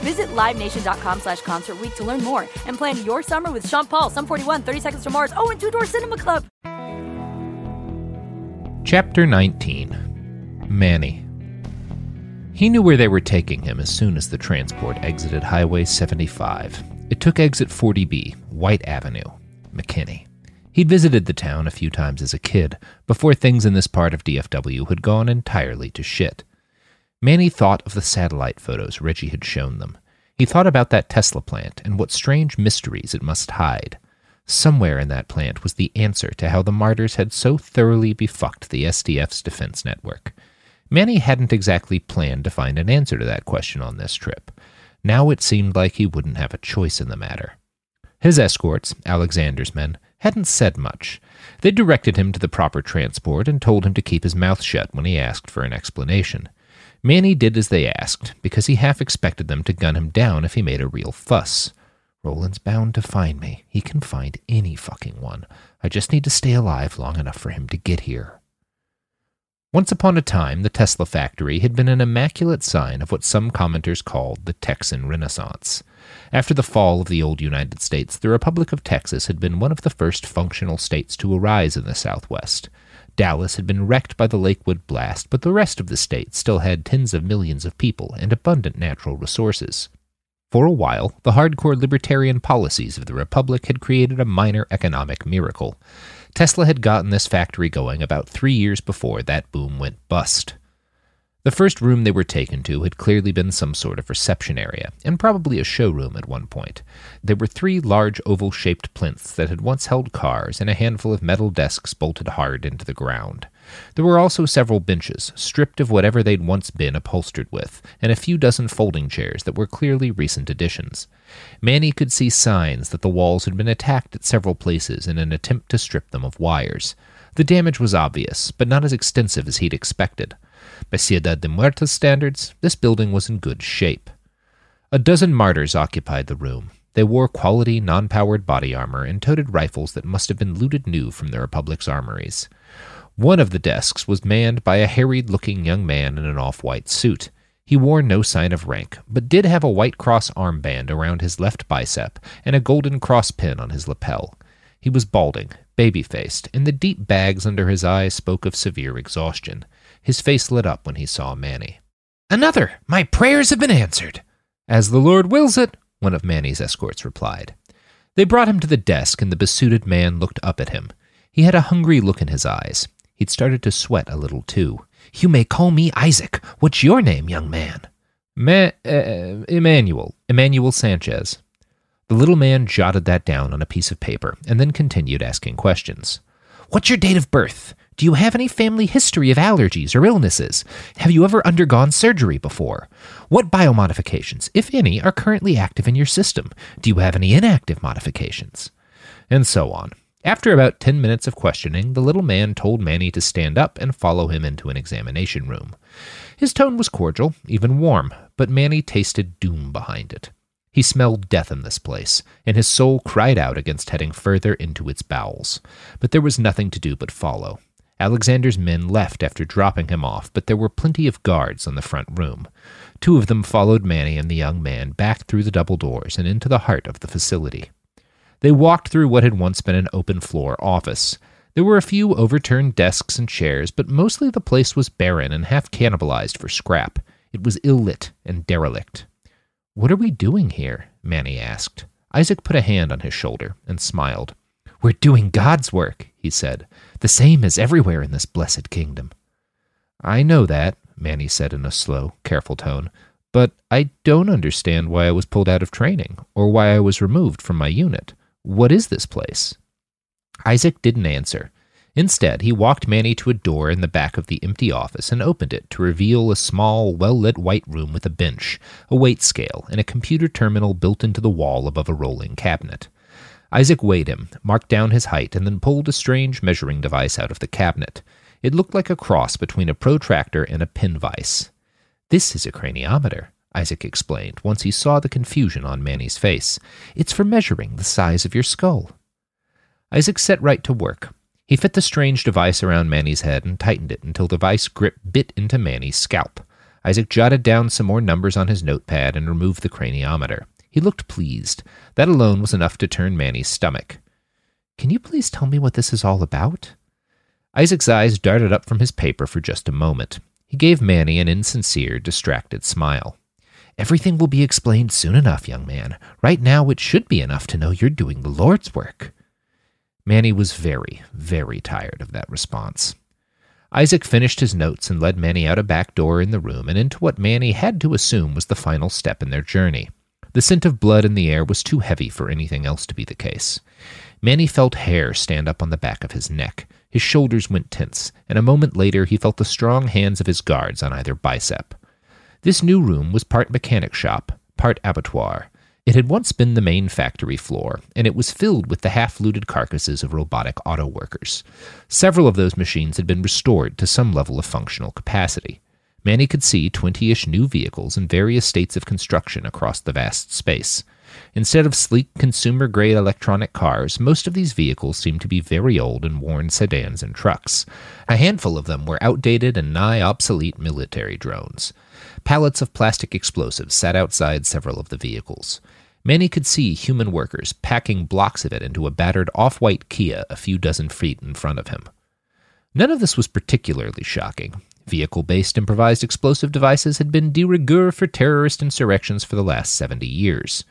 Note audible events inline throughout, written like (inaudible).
Visit LiveNation.com slash Concert to learn more and plan your summer with Sean Paul, Sum 41, 30 Seconds to Mars, oh, and Two Door Cinema Club. Chapter 19 Manny. He knew where they were taking him as soon as the transport exited Highway 75. It took exit 40B, White Avenue, McKinney. He'd visited the town a few times as a kid, before things in this part of DFW had gone entirely to shit. Manny thought of the satellite photos Reggie had shown them. He thought about that Tesla plant and what strange mysteries it must hide. Somewhere in that plant was the answer to how the martyrs had so thoroughly befucked the SDF's defense network. Manny hadn't exactly planned to find an answer to that question on this trip. Now it seemed like he wouldn't have a choice in the matter. His escorts, Alexander's men, hadn't said much. They directed him to the proper transport and told him to keep his mouth shut when he asked for an explanation. Manny did as they asked, because he half expected them to gun him down if he made a real fuss. Roland's bound to find me. He can find any fucking one. I just need to stay alive long enough for him to get here. Once upon a time, the Tesla factory had been an immaculate sign of what some commenters called the Texan Renaissance. After the fall of the old United States, the Republic of Texas had been one of the first functional states to arise in the Southwest. Dallas had been wrecked by the Lakewood blast, but the rest of the state still had tens of millions of people and abundant natural resources. For a while, the hardcore libertarian policies of the Republic had created a minor economic miracle. Tesla had gotten this factory going about three years before that boom went bust. The first room they were taken to had clearly been some sort of reception area, and probably a showroom at one point. There were three large oval shaped plinths that had once held cars, and a handful of metal desks bolted hard into the ground. There were also several benches, stripped of whatever they'd once been upholstered with, and a few dozen folding chairs that were clearly recent additions. Manny could see signs that the walls had been attacked at several places in an attempt to strip them of wires. The damage was obvious, but not as extensive as he'd expected. By Ciudad de Muertos standards, this building was in good shape. A dozen martyrs occupied the room. They wore quality, non powered body armor and toted rifles that must have been looted new from the Republic's armories. One of the desks was manned by a harried looking young man in an off white suit. He wore no sign of rank, but did have a white cross armband around his left bicep and a golden cross pin on his lapel. He was balding, baby faced, and the deep bags under his eyes spoke of severe exhaustion. His face lit up when he saw Manny. Another! My prayers have been answered! As the Lord wills it, one of Manny's escorts replied. They brought him to the desk, and the besuited man looked up at him. He had a hungry look in his eyes. He'd started to sweat a little, too. You may call me Isaac. What's your name, young man? Ma- uh, Emmanuel. Emmanuel Sanchez. The little man jotted that down on a piece of paper and then continued asking questions. What's your date of birth? Do you have any family history of allergies or illnesses? Have you ever undergone surgery before? What biomodifications, if any, are currently active in your system? Do you have any inactive modifications? And so on. After about 10 minutes of questioning, the little man told Manny to stand up and follow him into an examination room. His tone was cordial, even warm, but Manny tasted doom behind it. He smelled death in this place, and his soul cried out against heading further into its bowels. But there was nothing to do but follow. Alexander's men left after dropping him off, but there were plenty of guards on the front room. Two of them followed Manny and the young man back through the double doors and into the heart of the facility. They walked through what had once been an open floor office. There were a few overturned desks and chairs, but mostly the place was barren and half cannibalized for scrap. It was ill lit and derelict. What are we doing here? Manny asked. Isaac put a hand on his shoulder and smiled. We're doing God's work, he said, the same as everywhere in this blessed kingdom. I know that, Manny said in a slow, careful tone, but I don't understand why I was pulled out of training or why I was removed from my unit. What is this place? Isaac didn't answer. Instead, he walked Manny to a door in the back of the empty office and opened it to reveal a small, well lit white room with a bench, a weight scale, and a computer terminal built into the wall above a rolling cabinet. Isaac weighed him, marked down his height, and then pulled a strange measuring device out of the cabinet. It looked like a cross between a protractor and a pin vise. This is a craniometer. Isaac explained once he saw the confusion on Manny's face. It's for measuring the size of your skull. Isaac set right to work. He fit the strange device around Manny's head and tightened it until the vice grip bit into Manny's scalp. Isaac jotted down some more numbers on his notepad and removed the craniometer. He looked pleased. That alone was enough to turn Manny's stomach. Can you please tell me what this is all about? Isaac's eyes darted up from his paper for just a moment. He gave Manny an insincere, distracted smile. Everything will be explained soon enough, young man. Right now, it should be enough to know you're doing the Lord's work. Manny was very, very tired of that response. Isaac finished his notes and led Manny out a back door in the room and into what Manny had to assume was the final step in their journey. The scent of blood in the air was too heavy for anything else to be the case. Manny felt hair stand up on the back of his neck. His shoulders went tense, and a moment later he felt the strong hands of his guards on either bicep. This new room was part mechanic shop, part abattoir. It had once been the main factory floor, and it was filled with the half looted carcasses of robotic auto workers. Several of those machines had been restored to some level of functional capacity. Manny could see twenty ish new vehicles in various states of construction across the vast space. Instead of sleek, consumer grade electronic cars, most of these vehicles seemed to be very old and worn sedans and trucks. A handful of them were outdated and nigh obsolete military drones. Pallets of plastic explosives sat outside several of the vehicles. Manny could see human workers packing blocks of it into a battered off white Kia a few dozen feet in front of him. None of this was particularly shocking. Vehicle based improvised explosive devices had been de rigueur for terrorist insurrections for the last 70 years.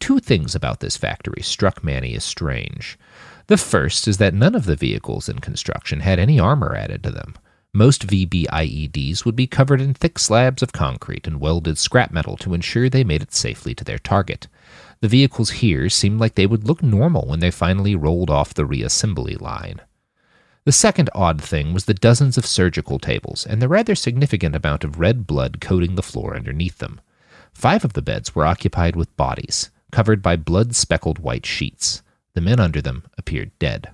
Two things about this factory struck Manny as strange. The first is that none of the vehicles in construction had any armor added to them. Most VBIEDs would be covered in thick slabs of concrete and welded scrap metal to ensure they made it safely to their target. The vehicles here seemed like they would look normal when they finally rolled off the reassembly line. The second odd thing was the dozens of surgical tables and the rather significant amount of red blood coating the floor underneath them. Five of the beds were occupied with bodies, covered by blood speckled white sheets. The men under them appeared dead.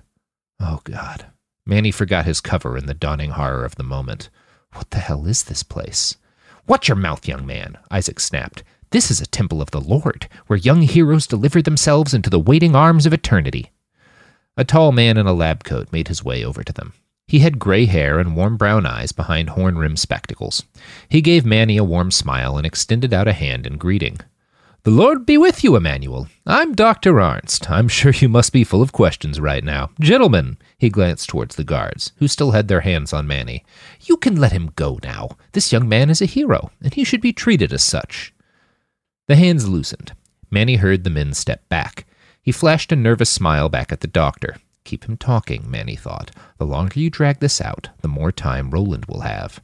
Oh, God. Manny forgot his cover in the dawning horror of the moment. What the hell is this place? Watch your mouth, young man, Isaac snapped. This is a temple of the Lord, where young heroes deliver themselves into the waiting arms of eternity. A tall man in a lab coat made his way over to them. He had gray hair and warm brown eyes behind horn rimmed spectacles. He gave Manny a warm smile and extended out a hand in greeting. The Lord be with you, Emmanuel. I'm Dr. Arnst. I'm sure you must be full of questions right now. Gentlemen, he glanced towards the guards, who still had their hands on Manny. You can let him go now. This young man is a hero, and he should be treated as such. The hands loosened. Manny heard the men step back. He flashed a nervous smile back at the doctor. Keep him talking, Manny thought. The longer you drag this out, the more time Roland will have.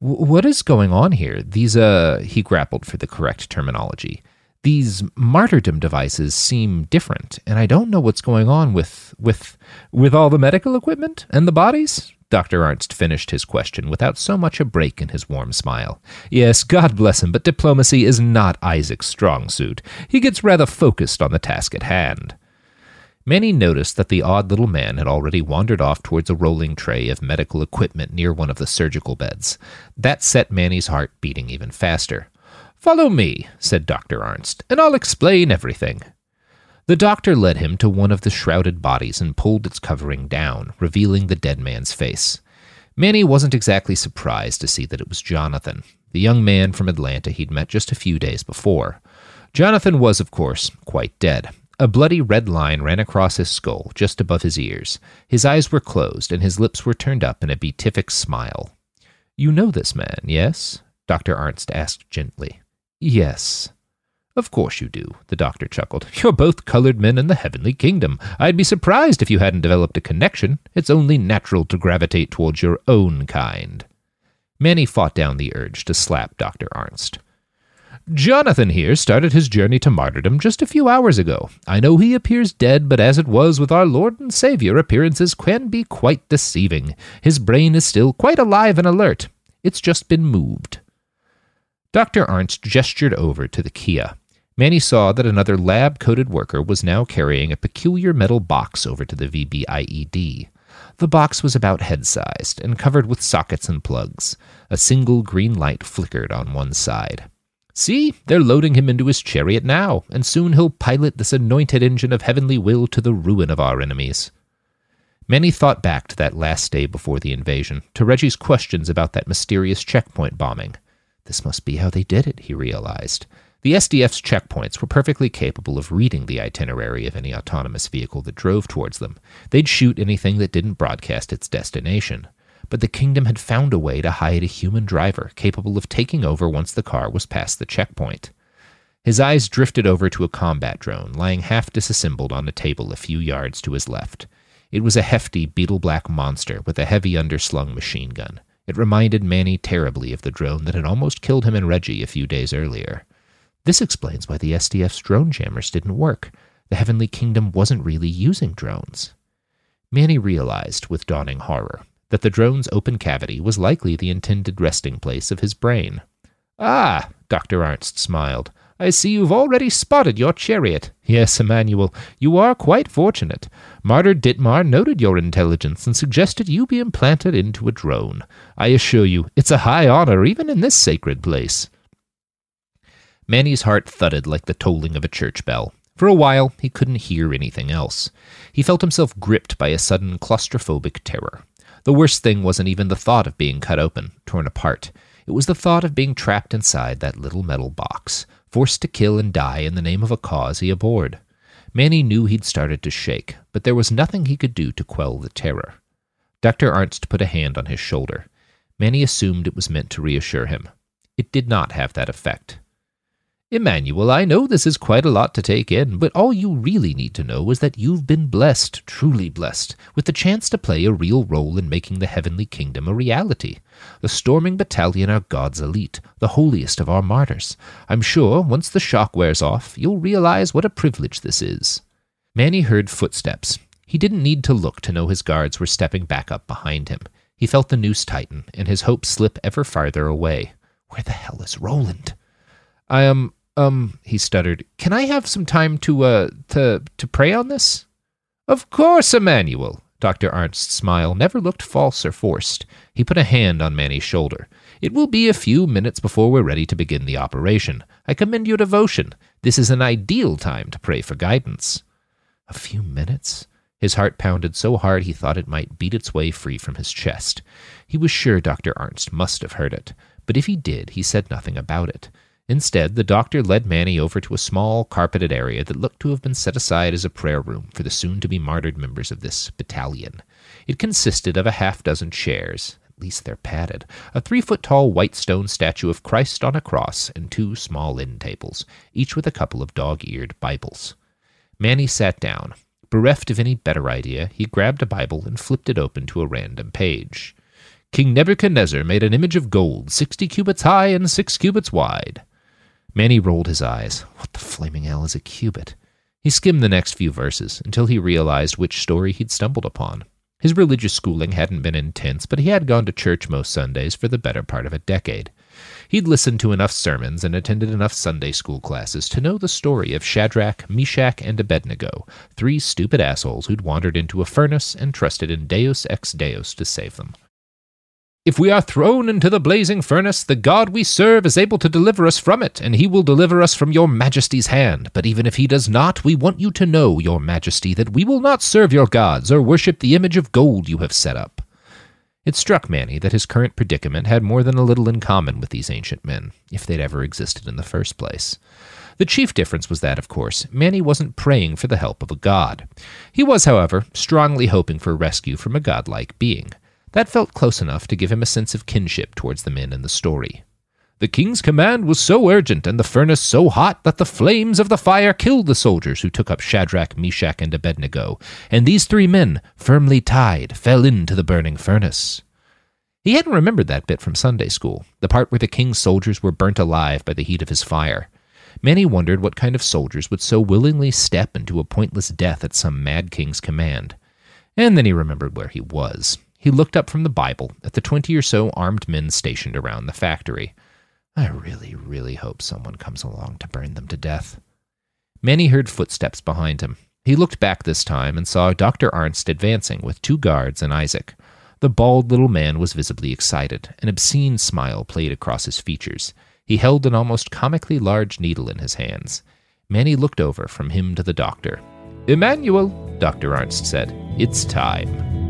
what is going on here? These, uh, he grappled for the correct terminology these martyrdom devices seem different, and I don't know what's going on with with with all the medical equipment and the bodies. Dr. Arnst finished his question without so much a break in his warm smile. Yes, God bless him, but diplomacy is not Isaac's strong suit. He gets rather focused on the task at hand. Manny noticed that the odd little man had already wandered off towards a rolling tray of medical equipment near one of the surgical beds. That set Manny's heart beating even faster. Follow me, said Dr. Arnst, and I'll explain everything. The doctor led him to one of the shrouded bodies and pulled its covering down, revealing the dead man's face. Manny wasn't exactly surprised to see that it was Jonathan, the young man from Atlanta he'd met just a few days before. Jonathan was, of course, quite dead. A bloody red line ran across his skull, just above his ears. His eyes were closed, and his lips were turned up in a beatific smile. You know this man, yes? Dr. Arnst asked gently. Yes. Of course you do, the doctor chuckled. You're both colored men in the heavenly kingdom. I'd be surprised if you hadn't developed a connection. It's only natural to gravitate towards your own kind. Manny fought down the urge to slap Dr. Arnst. Jonathan here started his journey to martyrdom just a few hours ago. I know he appears dead, but as it was with our Lord and Savior, appearances can be quite deceiving. His brain is still quite alive and alert. It's just been moved. Dr. Arnst gestured over to the Kia. Manny saw that another lab coated worker was now carrying a peculiar metal box over to the VBIED. The box was about head sized and covered with sockets and plugs. A single green light flickered on one side. See, they're loading him into his chariot now, and soon he'll pilot this anointed engine of heavenly will to the ruin of our enemies. Manny thought back to that last day before the invasion, to Reggie's questions about that mysterious checkpoint bombing. This must be how they did it, he realized. The SDF's checkpoints were perfectly capable of reading the itinerary of any autonomous vehicle that drove towards them. They'd shoot anything that didn't broadcast its destination. But the kingdom had found a way to hide a human driver capable of taking over once the car was past the checkpoint. His eyes drifted over to a combat drone lying half disassembled on a table a few yards to his left. It was a hefty beetle black monster with a heavy underslung machine gun. It reminded Manny terribly of the drone that had almost killed him and Reggie a few days earlier. This explains why the SDF's drone jammers didn't work. The Heavenly Kingdom wasn't really using drones. Manny realized, with dawning horror, that the drone's open cavity was likely the intended resting place of his brain. Ah, Dr. Arnst smiled. I see you've already spotted your chariot. Yes, Emmanuel, you are quite fortunate. Martyr Ditmar noted your intelligence and suggested you be implanted into a drone. I assure you, it's a high honor even in this sacred place. Manny's heart thudded like the tolling of a church bell. For a while, he couldn't hear anything else. He felt himself gripped by a sudden claustrophobic terror. The worst thing wasn't even the thought of being cut open, torn apart. It was the thought of being trapped inside that little metal box, forced to kill and die in the name of a cause he abhorred. Manny knew he'd started to shake, but there was nothing he could do to quell the terror. Dr. Arnst put a hand on his shoulder. Manny assumed it was meant to reassure him. It did not have that effect. Emmanuel, I know this is quite a lot to take in, but all you really need to know is that you've been blessed, truly blessed, with the chance to play a real role in making the heavenly kingdom a reality. The storming battalion are God's elite, the holiest of our martyrs. I'm sure, once the shock wears off, you'll realize what a privilege this is. Manny heard footsteps. He didn't need to look to know his guards were stepping back up behind him. He felt the noose tighten, and his hopes slip ever farther away. Where the hell is Roland? I am he stuttered, can I have some time to, uh, to, to pray on this? Of course, Emmanuel. Dr. Arnst's smile never looked false or forced. He put a hand on Manny's shoulder. It will be a few minutes before we're ready to begin the operation. I commend your devotion. This is an ideal time to pray for guidance. A few minutes? His heart pounded so hard he thought it might beat its way free from his chest. He was sure Dr. Arnst must have heard it, but if he did, he said nothing about it. Instead, the doctor led Manny over to a small, carpeted area that looked to have been set aside as a prayer room for the soon to be martyred members of this battalion. It consisted of a half dozen chairs, at least they're padded, a three foot tall white stone statue of Christ on a cross, and two small end tables, each with a couple of dog eared Bibles. Manny sat down. Bereft of any better idea, he grabbed a Bible and flipped it open to a random page. King Nebuchadnezzar made an image of gold, sixty cubits high and six cubits wide. Manny rolled his eyes. What the flaming hell is a cubit? He skimmed the next few verses until he realized which story he'd stumbled upon. His religious schooling hadn't been intense, but he had gone to church most Sundays for the better part of a decade. He'd listened to enough sermons and attended enough Sunday school classes to know the story of Shadrach, Meshach, and Abednego, three stupid assholes who'd wandered into a furnace and trusted in Deus ex Deus to save them. If we are thrown into the blazing furnace, the God we serve is able to deliver us from it, and he will deliver us from your majesty's hand. But even if he does not, we want you to know, your majesty, that we will not serve your gods or worship the image of gold you have set up. It struck Manny that his current predicament had more than a little in common with these ancient men, if they'd ever existed in the first place. The chief difference was that, of course, Manny wasn't praying for the help of a god. He was, however, strongly hoping for rescue from a godlike being. That felt close enough to give him a sense of kinship towards the men in the story. The king's command was so urgent and the furnace so hot that the flames of the fire killed the soldiers who took up Shadrach, Meshach, and Abednego, and these three men, firmly tied, fell into the burning furnace. He hadn't remembered that bit from Sunday school, the part where the king's soldiers were burnt alive by the heat of his fire. Manny wondered what kind of soldiers would so willingly step into a pointless death at some mad king's command. And then he remembered where he was. He looked up from the Bible at the twenty or so armed men stationed around the factory. I really, really hope someone comes along to burn them to death. Manny heard footsteps behind him. He looked back this time and saw Dr. Arnst advancing with two guards and Isaac. The bald little man was visibly excited. An obscene smile played across his features. He held an almost comically large needle in his hands. Manny looked over from him to the doctor. Emmanuel, Dr. Arnst said, it's time.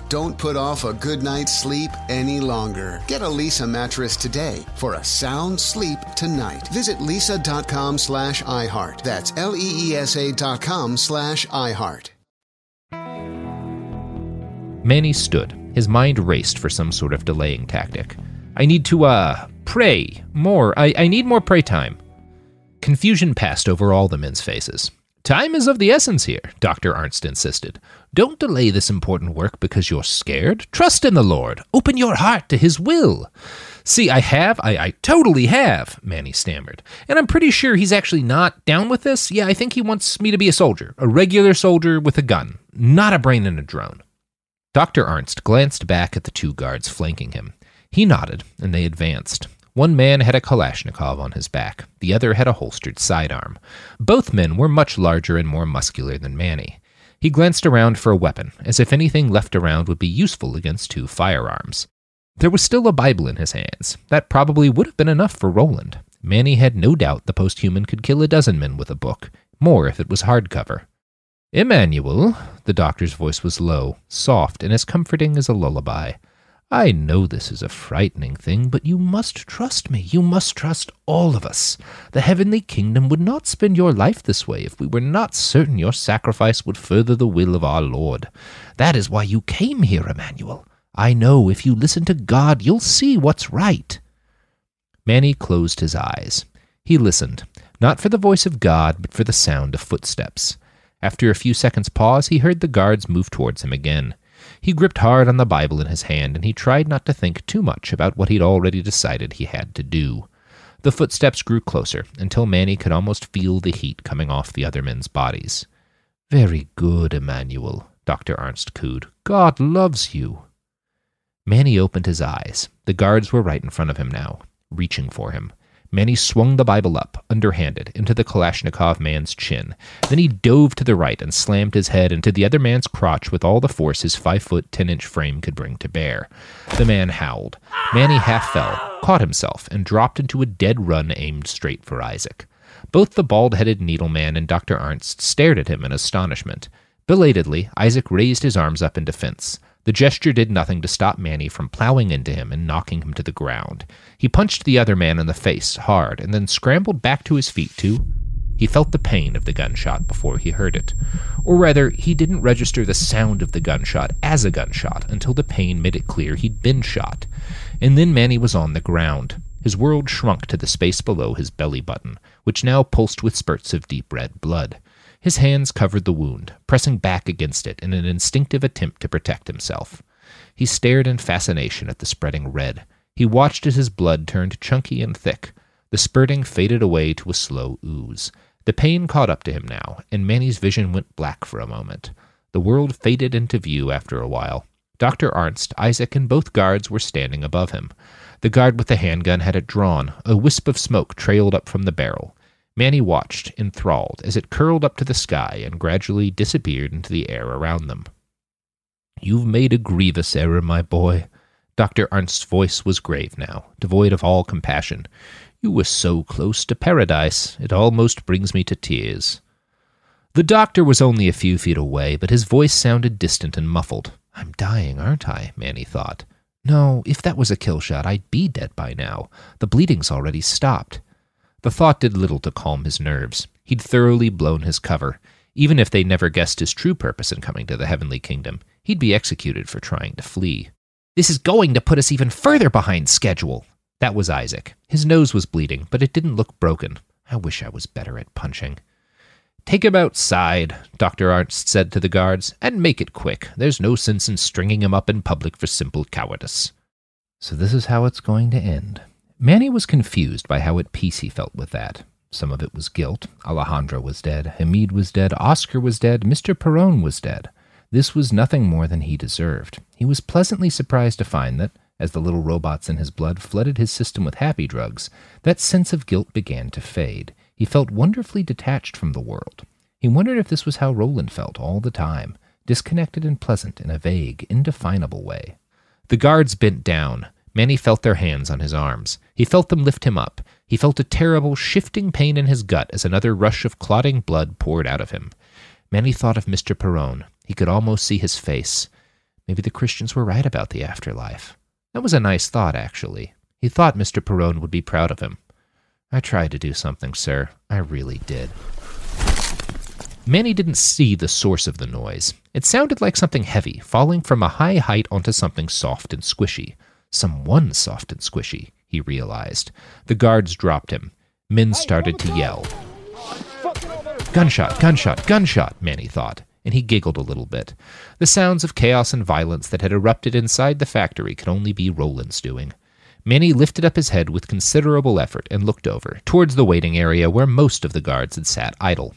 Don't put off a good night's sleep any longer. Get a Leesa mattress today for a sound sleep tonight. Visit leesa.com slash iHeart. That's L-E-E-S-A dot com slash iHeart. Manny stood. His mind raced for some sort of delaying tactic. I need to, uh, pray more. I, I need more pray time. Confusion passed over all the men's faces. Time is of the essence here, Dr. Arnst insisted. Don't delay this important work because you're scared. Trust in the Lord. Open your heart to His will. See, I have, I, I totally have, Manny stammered. And I'm pretty sure he's actually not down with this. Yeah, I think he wants me to be a soldier, a regular soldier with a gun, not a brain in a drone. Dr. Arnst glanced back at the two guards flanking him. He nodded, and they advanced. One man had a Kalashnikov on his back, the other had a holstered sidearm. Both men were much larger and more muscular than Manny. He glanced around for a weapon, as if anything left around would be useful against two firearms. There was still a Bible in his hands. That probably would have been enough for Roland. Manny had no doubt the posthuman could kill a dozen men with a book, more if it was hardcover. Emmanuel, the doctor's voice was low, soft, and as comforting as a lullaby. I know this is a frightening thing, but you must trust me. You must trust all of us. The heavenly kingdom would not spend your life this way if we were not certain your sacrifice would further the will of our Lord. That is why you came here, Emmanuel. I know if you listen to God, you'll see what's right. Manny closed his eyes. He listened, not for the voice of God, but for the sound of footsteps. After a few seconds' pause, he heard the guards move towards him again. He gripped hard on the Bible in his hand, and he tried not to think too much about what he'd already decided he had to do. The footsteps grew closer, until Manny could almost feel the heat coming off the other men's bodies. Very good, Emmanuel, Dr. Arnst cooed. God loves you. Manny opened his eyes. The guards were right in front of him now, reaching for him. Manny swung the Bible up, underhanded, into the Kalashnikov man's chin. Then he dove to the right and slammed his head into the other man's crotch with all the force his five foot ten inch frame could bring to bear. The man howled. Manny half fell, caught himself, and dropped into a dead run aimed straight for Isaac. Both the bald headed needleman and Dr. Arnst stared at him in astonishment. Belatedly, Isaac raised his arms up in defense. The gesture did nothing to stop Manny from plowing into him and knocking him to the ground. He punched the other man in the face hard and then scrambled back to his feet to. He felt the pain of the gunshot before he heard it. Or rather, he didn't register the sound of the gunshot as a gunshot until the pain made it clear he'd been shot. And then Manny was on the ground. His world shrunk to the space below his belly button, which now pulsed with spurts of deep red blood. His hands covered the wound, pressing back against it in an instinctive attempt to protect himself. He stared in fascination at the spreading red. He watched as his blood turned chunky and thick. The spurting faded away to a slow ooze. The pain caught up to him now, and Manny's vision went black for a moment. The world faded into view after a while. Dr. Arnst, Isaac, and both guards were standing above him. The guard with the handgun had it drawn. A wisp of smoke trailed up from the barrel. Manny watched, enthralled, as it curled up to the sky and gradually disappeared into the air around them. You've made a grievous error, my boy. Dr. Arnst's voice was grave now, devoid of all compassion. You were so close to paradise, it almost brings me to tears. The doctor was only a few feet away, but his voice sounded distant and muffled. I'm dying, aren't I? Manny thought. No, if that was a kill shot, I'd be dead by now. The bleeding's already stopped. The thought did little to calm his nerves. He'd thoroughly blown his cover. Even if they never guessed his true purpose in coming to the heavenly kingdom, he'd be executed for trying to flee. This is going to put us even further behind schedule. That was Isaac. His nose was bleeding, but it didn't look broken. I wish I was better at punching. Take him outside, Dr. Arnst said to the guards, and make it quick. There's no sense in stringing him up in public for simple cowardice. So this is how it's going to end. Manny was confused by how at peace he felt with that. Some of it was guilt. Alejandro was dead, Hamid was dead, Oscar was dead, Mr. Perron was dead. This was nothing more than he deserved. He was pleasantly surprised to find that, as the little robots in his blood flooded his system with happy drugs, that sense of guilt began to fade. He felt wonderfully detached from the world. He wondered if this was how Roland felt all the time, disconnected and pleasant in a vague, indefinable way. The guards bent down. Manny felt their hands on his arms. He felt them lift him up. He felt a terrible, shifting pain in his gut as another rush of clotting blood poured out of him. Manny thought of Mr. Perron. He could almost see his face. Maybe the Christians were right about the afterlife. That was a nice thought, actually. He thought Mr. Perron would be proud of him. I tried to do something, sir. I really did. Manny didn't see the source of the noise. It sounded like something heavy falling from a high height onto something soft and squishy. Someone soft and squishy, he realized. The guards dropped him. Men started to yell. Gunshot, gunshot, gunshot, Manny thought, and he giggled a little bit. The sounds of chaos and violence that had erupted inside the factory could only be Roland's doing. Manny lifted up his head with considerable effort and looked over, towards the waiting area where most of the guards had sat idle.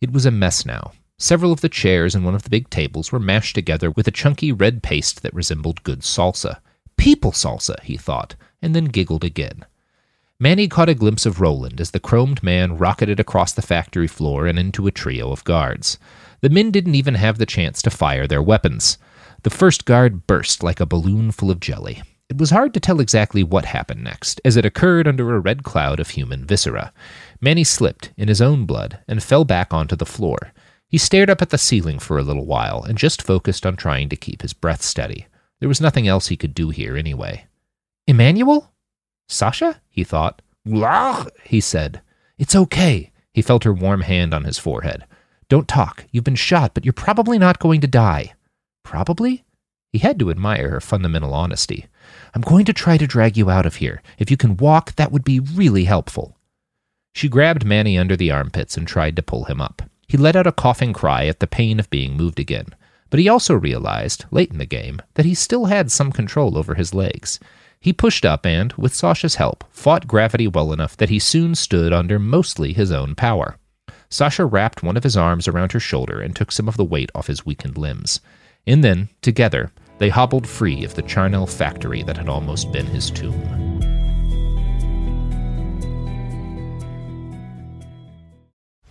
It was a mess now. Several of the chairs and one of the big tables were mashed together with a chunky red paste that resembled good salsa. People salsa, he thought, and then giggled again. Manny caught a glimpse of Roland as the chromed man rocketed across the factory floor and into a trio of guards. The men didn't even have the chance to fire their weapons. The first guard burst like a balloon full of jelly. It was hard to tell exactly what happened next, as it occurred under a red cloud of human viscera. Manny slipped in his own blood and fell back onto the floor. He stared up at the ceiling for a little while and just focused on trying to keep his breath steady. There was nothing else he could do here anyway. Emmanuel? Sasha? he thought. Blah, he said. It's okay. He felt her warm hand on his forehead. Don't talk. You've been shot, but you're probably not going to die. Probably? He had to admire her fundamental honesty. I'm going to try to drag you out of here. If you can walk, that would be really helpful. She grabbed Manny under the armpits and tried to pull him up. He let out a coughing cry at the pain of being moved again, but he also realized, late in the game, that he still had some control over his legs. He pushed up and, with Sasha's help, fought gravity well enough that he soon stood under mostly his own power. Sasha wrapped one of his arms around her shoulder and took some of the weight off his weakened limbs. And then, together, they hobbled free of the charnel factory that had almost been his tomb.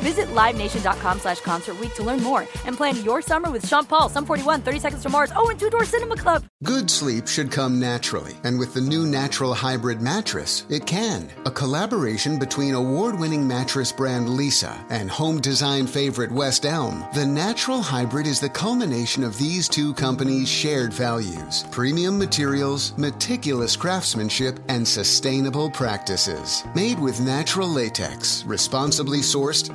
Visit LiveNation.com slash Concert to learn more and plan your summer with Sean Paul, Sum 41, 30 Seconds to Mars, oh, and Two Door Cinema Club. Good sleep should come naturally, and with the new Natural Hybrid mattress, it can. A collaboration between award winning mattress brand Leesa and home design favorite West Elm, the Natural Hybrid is the culmination of these two companies' shared values premium materials, meticulous craftsmanship, and sustainable practices. Made with natural latex, responsibly sourced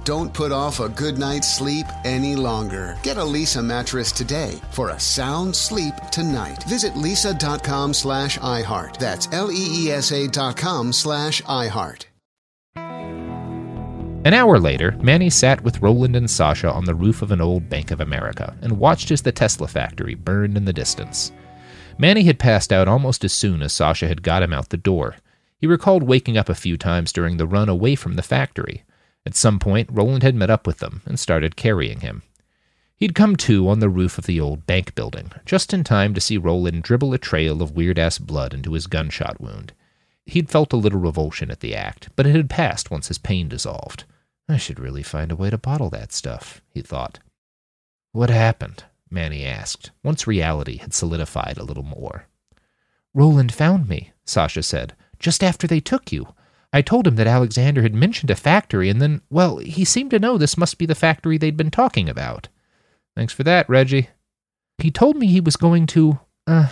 Don't put off a good night's sleep any longer. Get a Leesa mattress today for a sound sleep tonight. Visit leesa.com slash iHeart. That's L-E-E-S-A dot com slash iHeart. An hour later, Manny sat with Roland and Sasha on the roof of an old Bank of America and watched as the Tesla factory burned in the distance. Manny had passed out almost as soon as Sasha had got him out the door. He recalled waking up a few times during the run away from the factory. At some point, Roland had met up with them and started carrying him. He'd come to on the roof of the old bank building, just in time to see Roland dribble a trail of weird ass blood into his gunshot wound. He'd felt a little revulsion at the act, but it had passed once his pain dissolved. I should really find a way to bottle that stuff, he thought. What happened? Manny asked, once reality had solidified a little more. Roland found me, Sasha said, just after they took you. I told him that Alexander had mentioned a factory, and then, well, he seemed to know this must be the factory they'd been talking about. Thanks for that, Reggie. He told me he was going to, uh,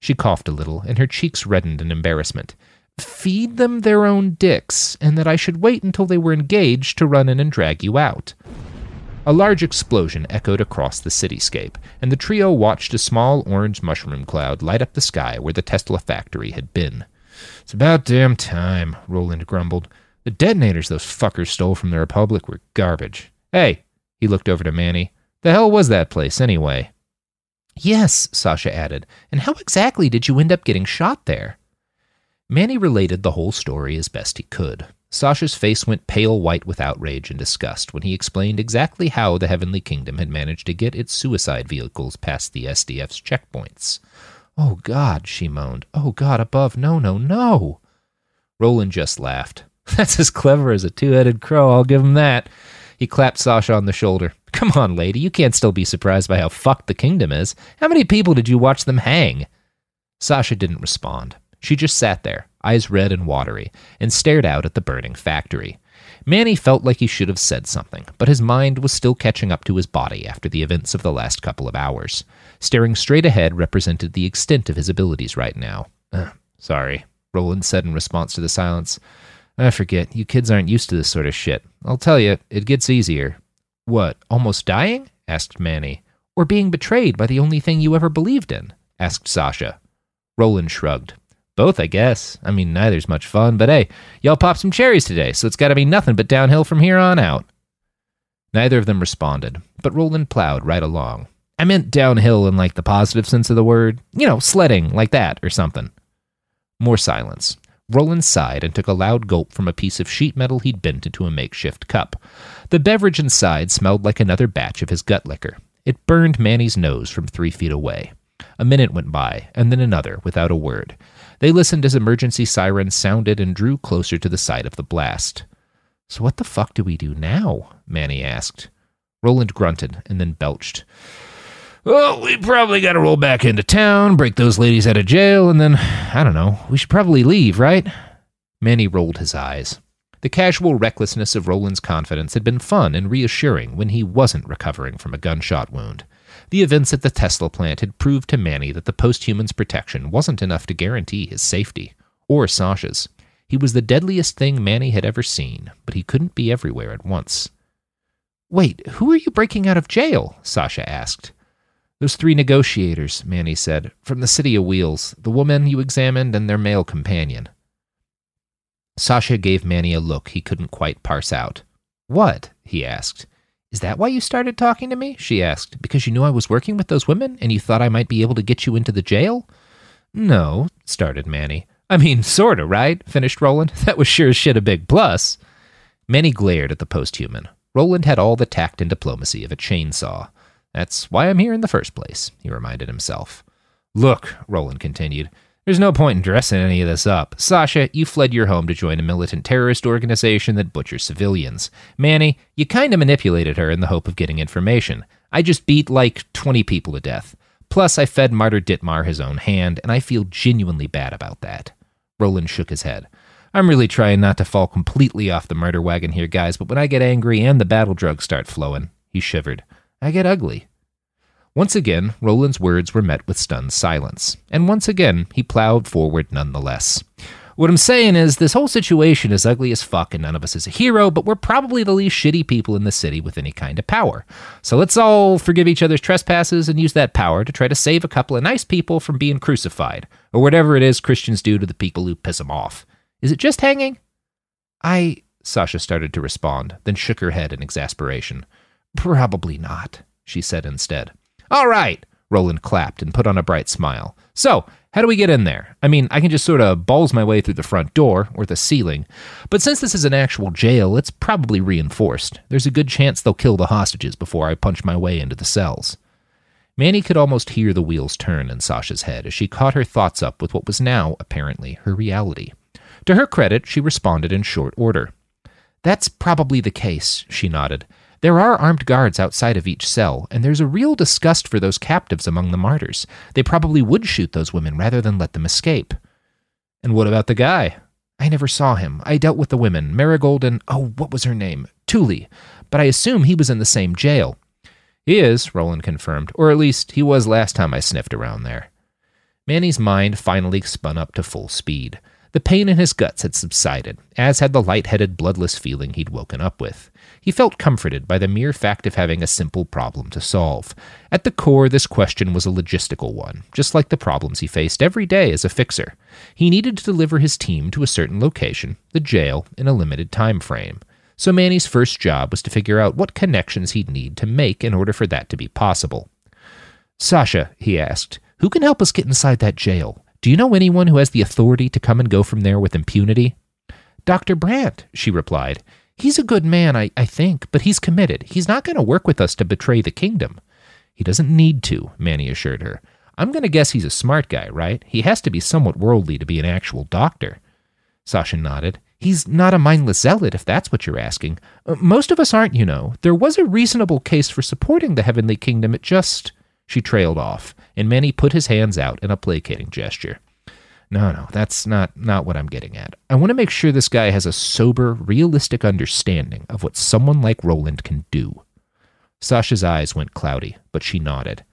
she coughed a little, and her cheeks reddened in embarrassment feed them their own dicks, and that I should wait until they were engaged to run in and drag you out. A large explosion echoed across the cityscape, and the trio watched a small orange mushroom cloud light up the sky where the Tesla factory had been. It's about damn time, Roland grumbled. The detonators those fuckers stole from the Republic were garbage. Hey, he looked over to Manny. The hell was that place, anyway? Yes, Sasha added. And how exactly did you end up getting shot there? Manny related the whole story as best he could. Sasha's face went pale white with outrage and disgust when he explained exactly how the Heavenly Kingdom had managed to get its suicide vehicles past the SDF's checkpoints. Oh, God, she moaned. Oh, God above, no, no, no. Roland just laughed. (laughs) That's as clever as a two headed crow, I'll give him that. He clapped Sasha on the shoulder. Come on, lady, you can't still be surprised by how fucked the kingdom is. How many people did you watch them hang? Sasha didn't respond. She just sat there, eyes red and watery, and stared out at the burning factory. Manny felt like he should have said something, but his mind was still catching up to his body after the events of the last couple of hours. Staring straight ahead represented the extent of his abilities right now. Uh, sorry, Roland said in response to the silence. I forget, you kids aren't used to this sort of shit. I'll tell you, it gets easier. What, almost dying? asked Manny. Or being betrayed by the only thing you ever believed in? asked Sasha. Roland shrugged. Both, I guess. I mean, neither's much fun, but hey, y'all popped some cherries today, so it's gotta be nothing but downhill from here on out. Neither of them responded, but Roland plowed right along. I meant downhill in like the positive sense of the word. You know, sledding, like that, or something. More silence. Roland sighed and took a loud gulp from a piece of sheet metal he'd bent into a makeshift cup. The beverage inside smelled like another batch of his gut liquor. It burned Manny's nose from three feet away. A minute went by, and then another, without a word. They listened as emergency sirens sounded and drew closer to the site of the blast. So what the fuck do we do now? Manny asked. Roland grunted and then belched. Well, we probably got to roll back into town, break those ladies out of jail, and then, I don't know, we should probably leave, right? Manny rolled his eyes. The casual recklessness of Roland's confidence had been fun and reassuring when he wasn't recovering from a gunshot wound. The events at the Tesla plant had proved to Manny that the posthuman's protection wasn't enough to guarantee his safety, or Sasha's. He was the deadliest thing Manny had ever seen, but he couldn't be everywhere at once. Wait, who are you breaking out of jail? Sasha asked. Those three negotiators, Manny said, from the City of Wheels, the woman you examined and their male companion. Sasha gave Manny a look he couldn't quite parse out. What? he asked. Is that why you started talking to me? she asked. Because you knew I was working with those women and you thought I might be able to get you into the jail? No, started Manny. I mean, sorta, right? finished Roland. That was sure as shit a big plus. Manny glared at the posthuman. Roland had all the tact and diplomacy of a chainsaw. That's why I'm here in the first place, he reminded himself. Look, Roland continued, there's no point in dressing any of this up. Sasha, you fled your home to join a militant terrorist organization that butchers civilians. Manny, you kind of manipulated her in the hope of getting information. I just beat like 20 people to death. Plus, I fed Martyr Ditmar his own hand, and I feel genuinely bad about that. Roland shook his head. I'm really trying not to fall completely off the murder wagon here, guys, but when I get angry and the battle drugs start flowing, he shivered, I get ugly. Once again, Roland's words were met with stunned silence, and once again, he plowed forward nonetheless. What I'm saying is, this whole situation is ugly as fuck, and none of us is a hero, but we're probably the least shitty people in the city with any kind of power. So let's all forgive each other's trespasses and use that power to try to save a couple of nice people from being crucified, or whatever it is Christians do to the people who piss them off. Is it just hanging? I. Sasha started to respond, then shook her head in exasperation. Probably not, she said instead. All right. Roland clapped and put on a bright smile. So, how do we get in there? I mean, I can just sort of balls my way through the front door or the ceiling, but since this is an actual jail, it's probably reinforced. There's a good chance they'll kill the hostages before I punch my way into the cells. Manny could almost hear the wheels turn in Sasha's head as she caught her thoughts up with what was now, apparently, her reality. To her credit, she responded in short order. That's probably the case, she nodded. There are armed guards outside of each cell, and there's a real disgust for those captives among the martyrs. They probably would shoot those women rather than let them escape. And what about the guy? I never saw him. I dealt with the women, Marigold and, oh, what was her name? Thule. But I assume he was in the same jail. He is, Roland confirmed, or at least he was last time I sniffed around there. Manny's mind finally spun up to full speed. The pain in his guts had subsided, as had the light-headed, bloodless feeling he'd woken up with. He felt comforted by the mere fact of having a simple problem to solve. At the core, this question was a logistical one, just like the problems he faced every day as a fixer. He needed to deliver his team to a certain location, the jail, in a limited time frame. So Manny's first job was to figure out what connections he'd need to make in order for that to be possible. Sasha, he asked, who can help us get inside that jail? Do you know anyone who has the authority to come and go from there with impunity? Dr. Brandt, she replied. He's a good man, I, I think, but he's committed. He's not going to work with us to betray the kingdom. He doesn't need to, Manny assured her. I'm going to guess he's a smart guy, right? He has to be somewhat worldly to be an actual doctor. Sasha nodded. He's not a mindless zealot, if that's what you're asking. Uh, most of us aren't, you know. There was a reasonable case for supporting the heavenly kingdom. It just. She trailed off and Manny put his hands out in a placating gesture. No, no, that's not not what I'm getting at. I want to make sure this guy has a sober, realistic understanding of what someone like Roland can do. Sasha's eyes went cloudy, but she nodded.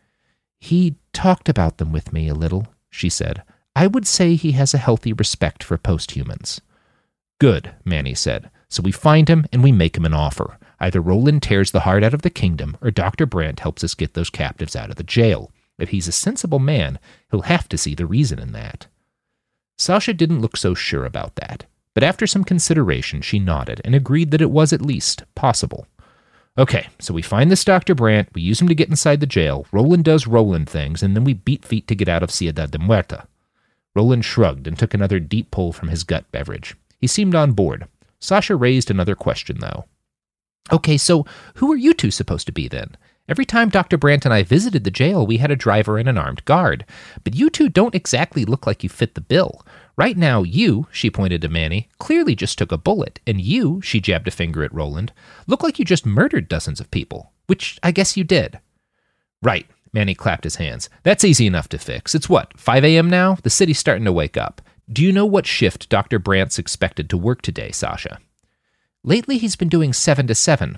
He talked about them with me a little, she said. I would say he has a healthy respect for posthumans. Good, Manny said. So we find him and we make him an offer. Either Roland tears the heart out of the kingdom, or Dr. Brandt helps us get those captives out of the jail. If he's a sensible man, he'll have to see the reason in that. Sasha didn't look so sure about that, but after some consideration, she nodded and agreed that it was at least possible. Okay, so we find this Dr. Brandt, we use him to get inside the jail, Roland does Roland things, and then we beat feet to get out of Ciudad de Muerta. Roland shrugged and took another deep pull from his gut beverage. He seemed on board. Sasha raised another question, though. Okay, so who are you two supposed to be then? Every time Dr. Brandt and I visited the jail, we had a driver and an armed guard. But you two don't exactly look like you fit the bill. Right now, you, she pointed to Manny, clearly just took a bullet, and you, she jabbed a finger at Roland, look like you just murdered dozens of people, which I guess you did. Right, Manny clapped his hands. That's easy enough to fix. It's what, 5 a.m. now? The city's starting to wake up. Do you know what shift Dr. Brandt's expected to work today, Sasha? Lately, he's been doing 7 to 7.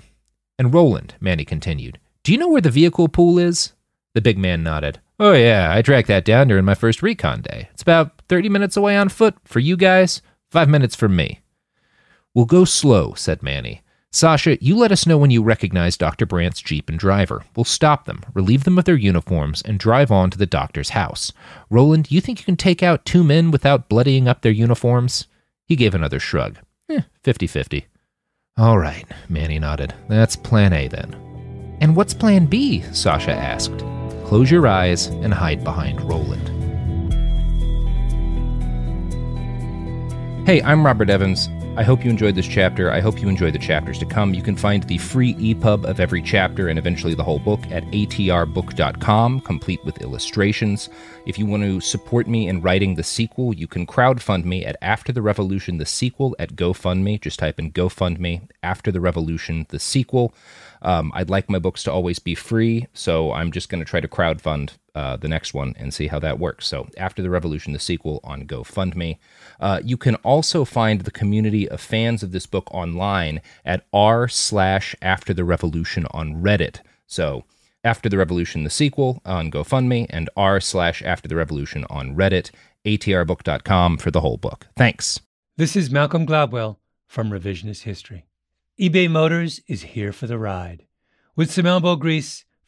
And Roland, Manny continued, do you know where the vehicle pool is? The big man nodded. Oh, yeah, I tracked that down during my first recon day. It's about 30 minutes away on foot for you guys, Five minutes for me. We'll go slow, said Manny. Sasha, you let us know when you recognize Dr. Brandt's Jeep and driver. We'll stop them, relieve them of their uniforms, and drive on to the doctor's house. Roland, you think you can take out two men without bloodying up their uniforms? He gave another shrug. Eh, 50 50. All right, Manny nodded. That's plan A then. And what's plan B? Sasha asked. Close your eyes and hide behind Roland. Hey, I'm Robert Evans. I hope you enjoyed this chapter. I hope you enjoy the chapters to come. You can find the free EPUB of every chapter and eventually the whole book at atrbook.com, complete with illustrations. If you want to support me in writing the sequel, you can crowdfund me at After the Revolution, the sequel at GoFundMe. Just type in GoFundMe, After the Revolution, the sequel. Um, I'd like my books to always be free, so I'm just going to try to crowdfund uh, the next one and see how that works. So, After the Revolution, the sequel on GoFundMe. Uh, you can also find the community of fans of this book online at r slash After the Revolution on Reddit. So, After the Revolution, the sequel on GoFundMe, and r slash After the Revolution on Reddit, atrbook.com for the whole book. Thanks. This is Malcolm Gladwell from Revisionist History eBay Motors is here for the ride. With some elbow grease,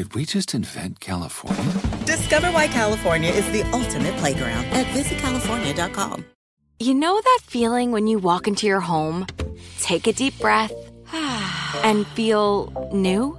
Did we just invent California? Discover why California is the ultimate playground at visitcalifornia.com. You know that feeling when you walk into your home, take a deep breath, (sighs) and feel new?